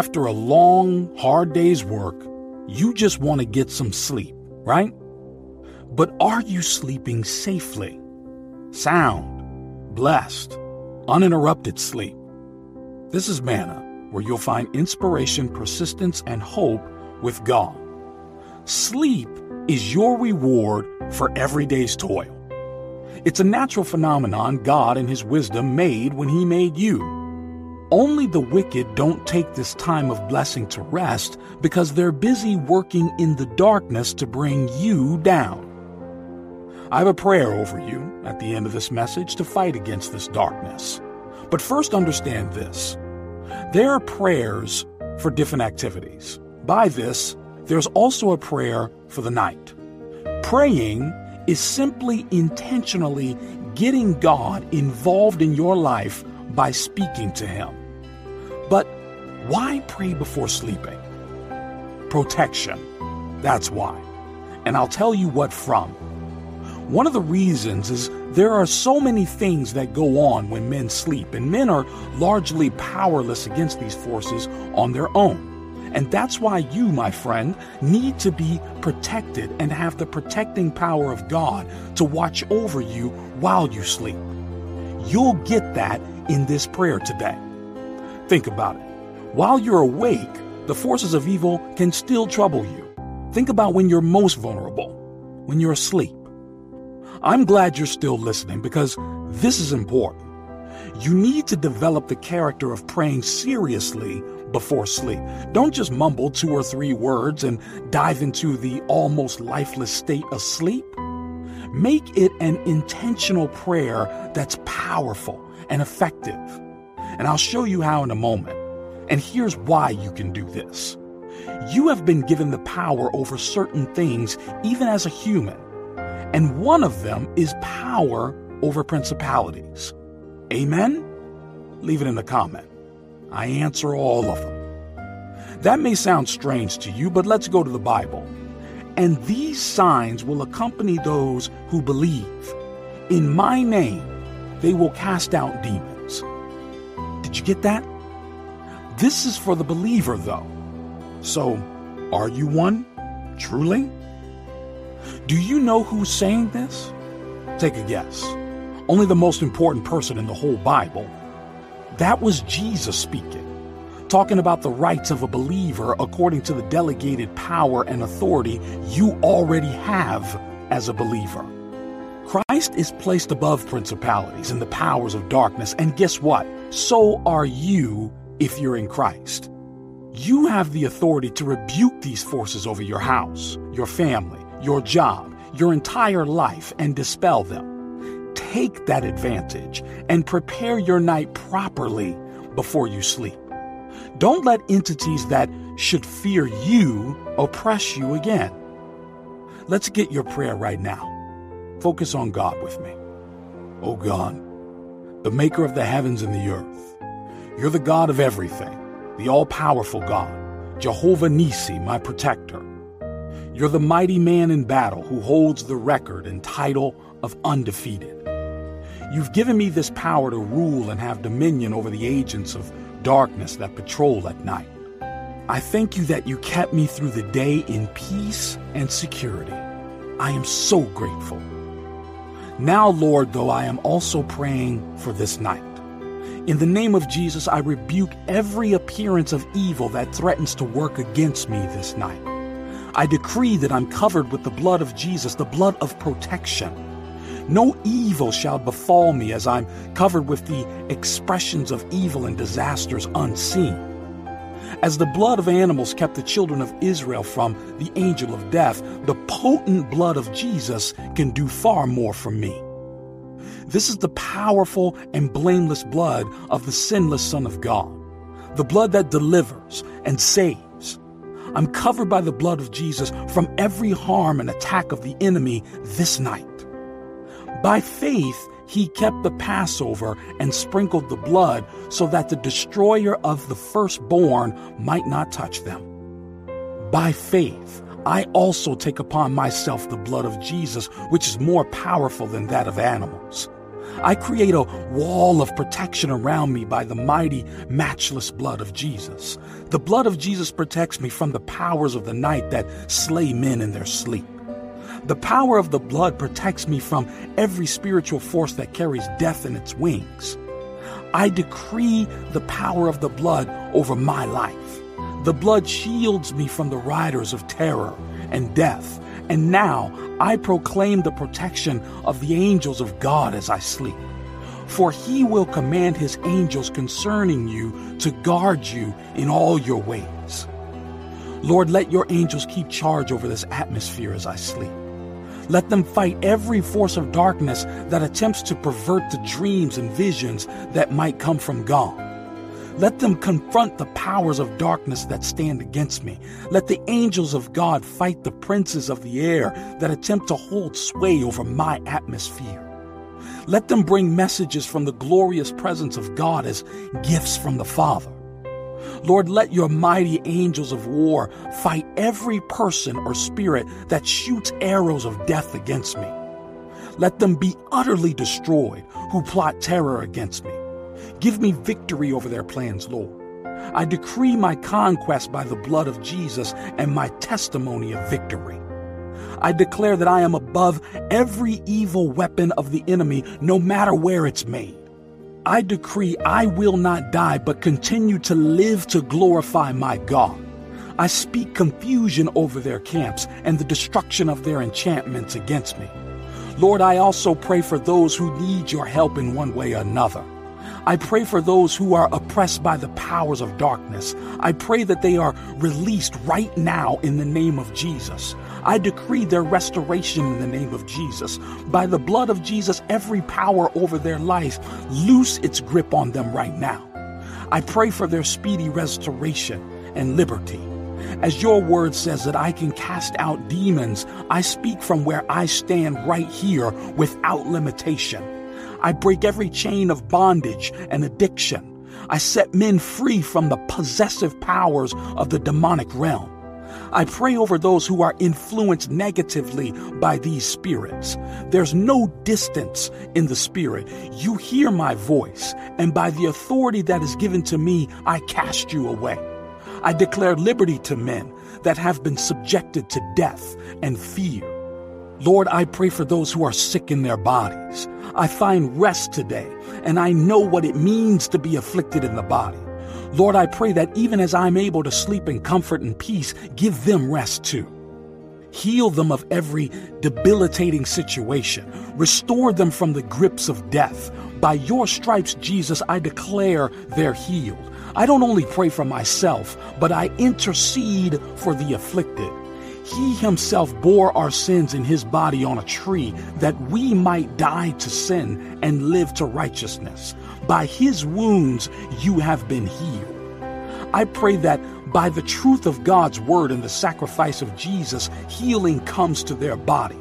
After a long, hard day's work, you just want to get some sleep, right? But are you sleeping safely? Sound, blessed, uninterrupted sleep. This is Manna, where you'll find inspiration, persistence, and hope with God. Sleep is your reward for every day's toil. It's a natural phenomenon God in His wisdom made when He made you. Only the wicked don't take this time of blessing to rest because they're busy working in the darkness to bring you down. I have a prayer over you at the end of this message to fight against this darkness. But first, understand this there are prayers for different activities. By this, there's also a prayer for the night. Praying is simply intentionally getting God involved in your life by speaking to Him. But why pray before sleeping? Protection. That's why. And I'll tell you what from. One of the reasons is there are so many things that go on when men sleep, and men are largely powerless against these forces on their own. And that's why you, my friend, need to be protected and have the protecting power of God to watch over you while you sleep. You'll get that in this prayer today. Think about it. While you're awake, the forces of evil can still trouble you. Think about when you're most vulnerable, when you're asleep. I'm glad you're still listening because this is important. You need to develop the character of praying seriously before sleep. Don't just mumble two or three words and dive into the almost lifeless state of sleep. Make it an intentional prayer that's powerful and effective. And I'll show you how in a moment. And here's why you can do this. You have been given the power over certain things, even as a human. And one of them is power over principalities. Amen? Leave it in the comment. I answer all of them. That may sound strange to you, but let's go to the Bible. And these signs will accompany those who believe. In my name, they will cast out demons. Did you get that? This is for the believer, though. So, are you one? Truly? Do you know who's saying this? Take a guess. Only the most important person in the whole Bible. That was Jesus speaking, talking about the rights of a believer according to the delegated power and authority you already have as a believer. Christ is placed above principalities and the powers of darkness, and guess what? So are you if you're in Christ. You have the authority to rebuke these forces over your house, your family, your job, your entire life, and dispel them. Take that advantage and prepare your night properly before you sleep. Don't let entities that should fear you oppress you again. Let's get your prayer right now. Focus on God with me. Oh God, the maker of the heavens and the earth, you're the God of everything, the all powerful God, Jehovah Nisi, my protector. You're the mighty man in battle who holds the record and title of undefeated. You've given me this power to rule and have dominion over the agents of darkness that patrol at night. I thank you that you kept me through the day in peace and security. I am so grateful. Now, Lord, though, I am also praying for this night. In the name of Jesus, I rebuke every appearance of evil that threatens to work against me this night. I decree that I'm covered with the blood of Jesus, the blood of protection. No evil shall befall me as I'm covered with the expressions of evil and disasters unseen. As the blood of animals kept the children of Israel from the angel of death, the potent blood of Jesus can do far more for me. This is the powerful and blameless blood of the sinless Son of God, the blood that delivers and saves. I'm covered by the blood of Jesus from every harm and attack of the enemy this night. By faith, he kept the Passover and sprinkled the blood so that the destroyer of the firstborn might not touch them. By faith, I also take upon myself the blood of Jesus, which is more powerful than that of animals. I create a wall of protection around me by the mighty, matchless blood of Jesus. The blood of Jesus protects me from the powers of the night that slay men in their sleep. The power of the blood protects me from every spiritual force that carries death in its wings. I decree the power of the blood over my life. The blood shields me from the riders of terror and death. And now I proclaim the protection of the angels of God as I sleep. For he will command his angels concerning you to guard you in all your ways. Lord, let your angels keep charge over this atmosphere as I sleep. Let them fight every force of darkness that attempts to pervert the dreams and visions that might come from God. Let them confront the powers of darkness that stand against me. Let the angels of God fight the princes of the air that attempt to hold sway over my atmosphere. Let them bring messages from the glorious presence of God as gifts from the Father. Lord, let your mighty angels of war fight every person or spirit that shoots arrows of death against me. Let them be utterly destroyed who plot terror against me. Give me victory over their plans, Lord. I decree my conquest by the blood of Jesus and my testimony of victory. I declare that I am above every evil weapon of the enemy, no matter where it's made. I decree I will not die, but continue to live to glorify my God. I speak confusion over their camps and the destruction of their enchantments against me. Lord, I also pray for those who need your help in one way or another. I pray for those who are oppressed by the powers of darkness. I pray that they are released right now in the name of Jesus. I decree their restoration in the name of Jesus. By the blood of Jesus, every power over their life, loose its grip on them right now. I pray for their speedy restoration and liberty. As your word says that I can cast out demons, I speak from where I stand right here without limitation. I break every chain of bondage and addiction. I set men free from the possessive powers of the demonic realm. I pray over those who are influenced negatively by these spirits. There's no distance in the spirit. You hear my voice, and by the authority that is given to me, I cast you away. I declare liberty to men that have been subjected to death and fear. Lord, I pray for those who are sick in their bodies. I find rest today, and I know what it means to be afflicted in the body. Lord, I pray that even as I'm able to sleep in comfort and peace, give them rest too. Heal them of every debilitating situation. Restore them from the grips of death. By your stripes, Jesus, I declare they're healed. I don't only pray for myself, but I intercede for the afflicted. He himself bore our sins in his body on a tree that we might die to sin and live to righteousness. By his wounds you have been healed. I pray that by the truth of God's word and the sacrifice of Jesus, healing comes to their body.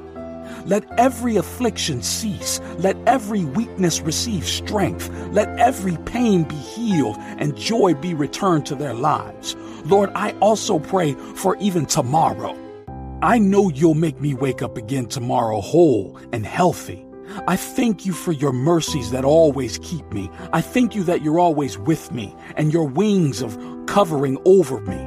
Let every affliction cease. Let every weakness receive strength. Let every pain be healed and joy be returned to their lives. Lord, I also pray for even tomorrow. I know you'll make me wake up again tomorrow whole and healthy. I thank you for your mercies that always keep me. I thank you that you're always with me and your wings of covering over me.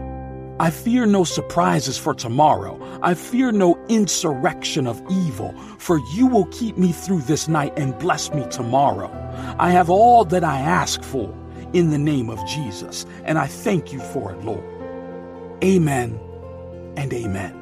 I fear no surprises for tomorrow. I fear no insurrection of evil, for you will keep me through this night and bless me tomorrow. I have all that I ask for in the name of Jesus, and I thank you for it, Lord. Amen and amen.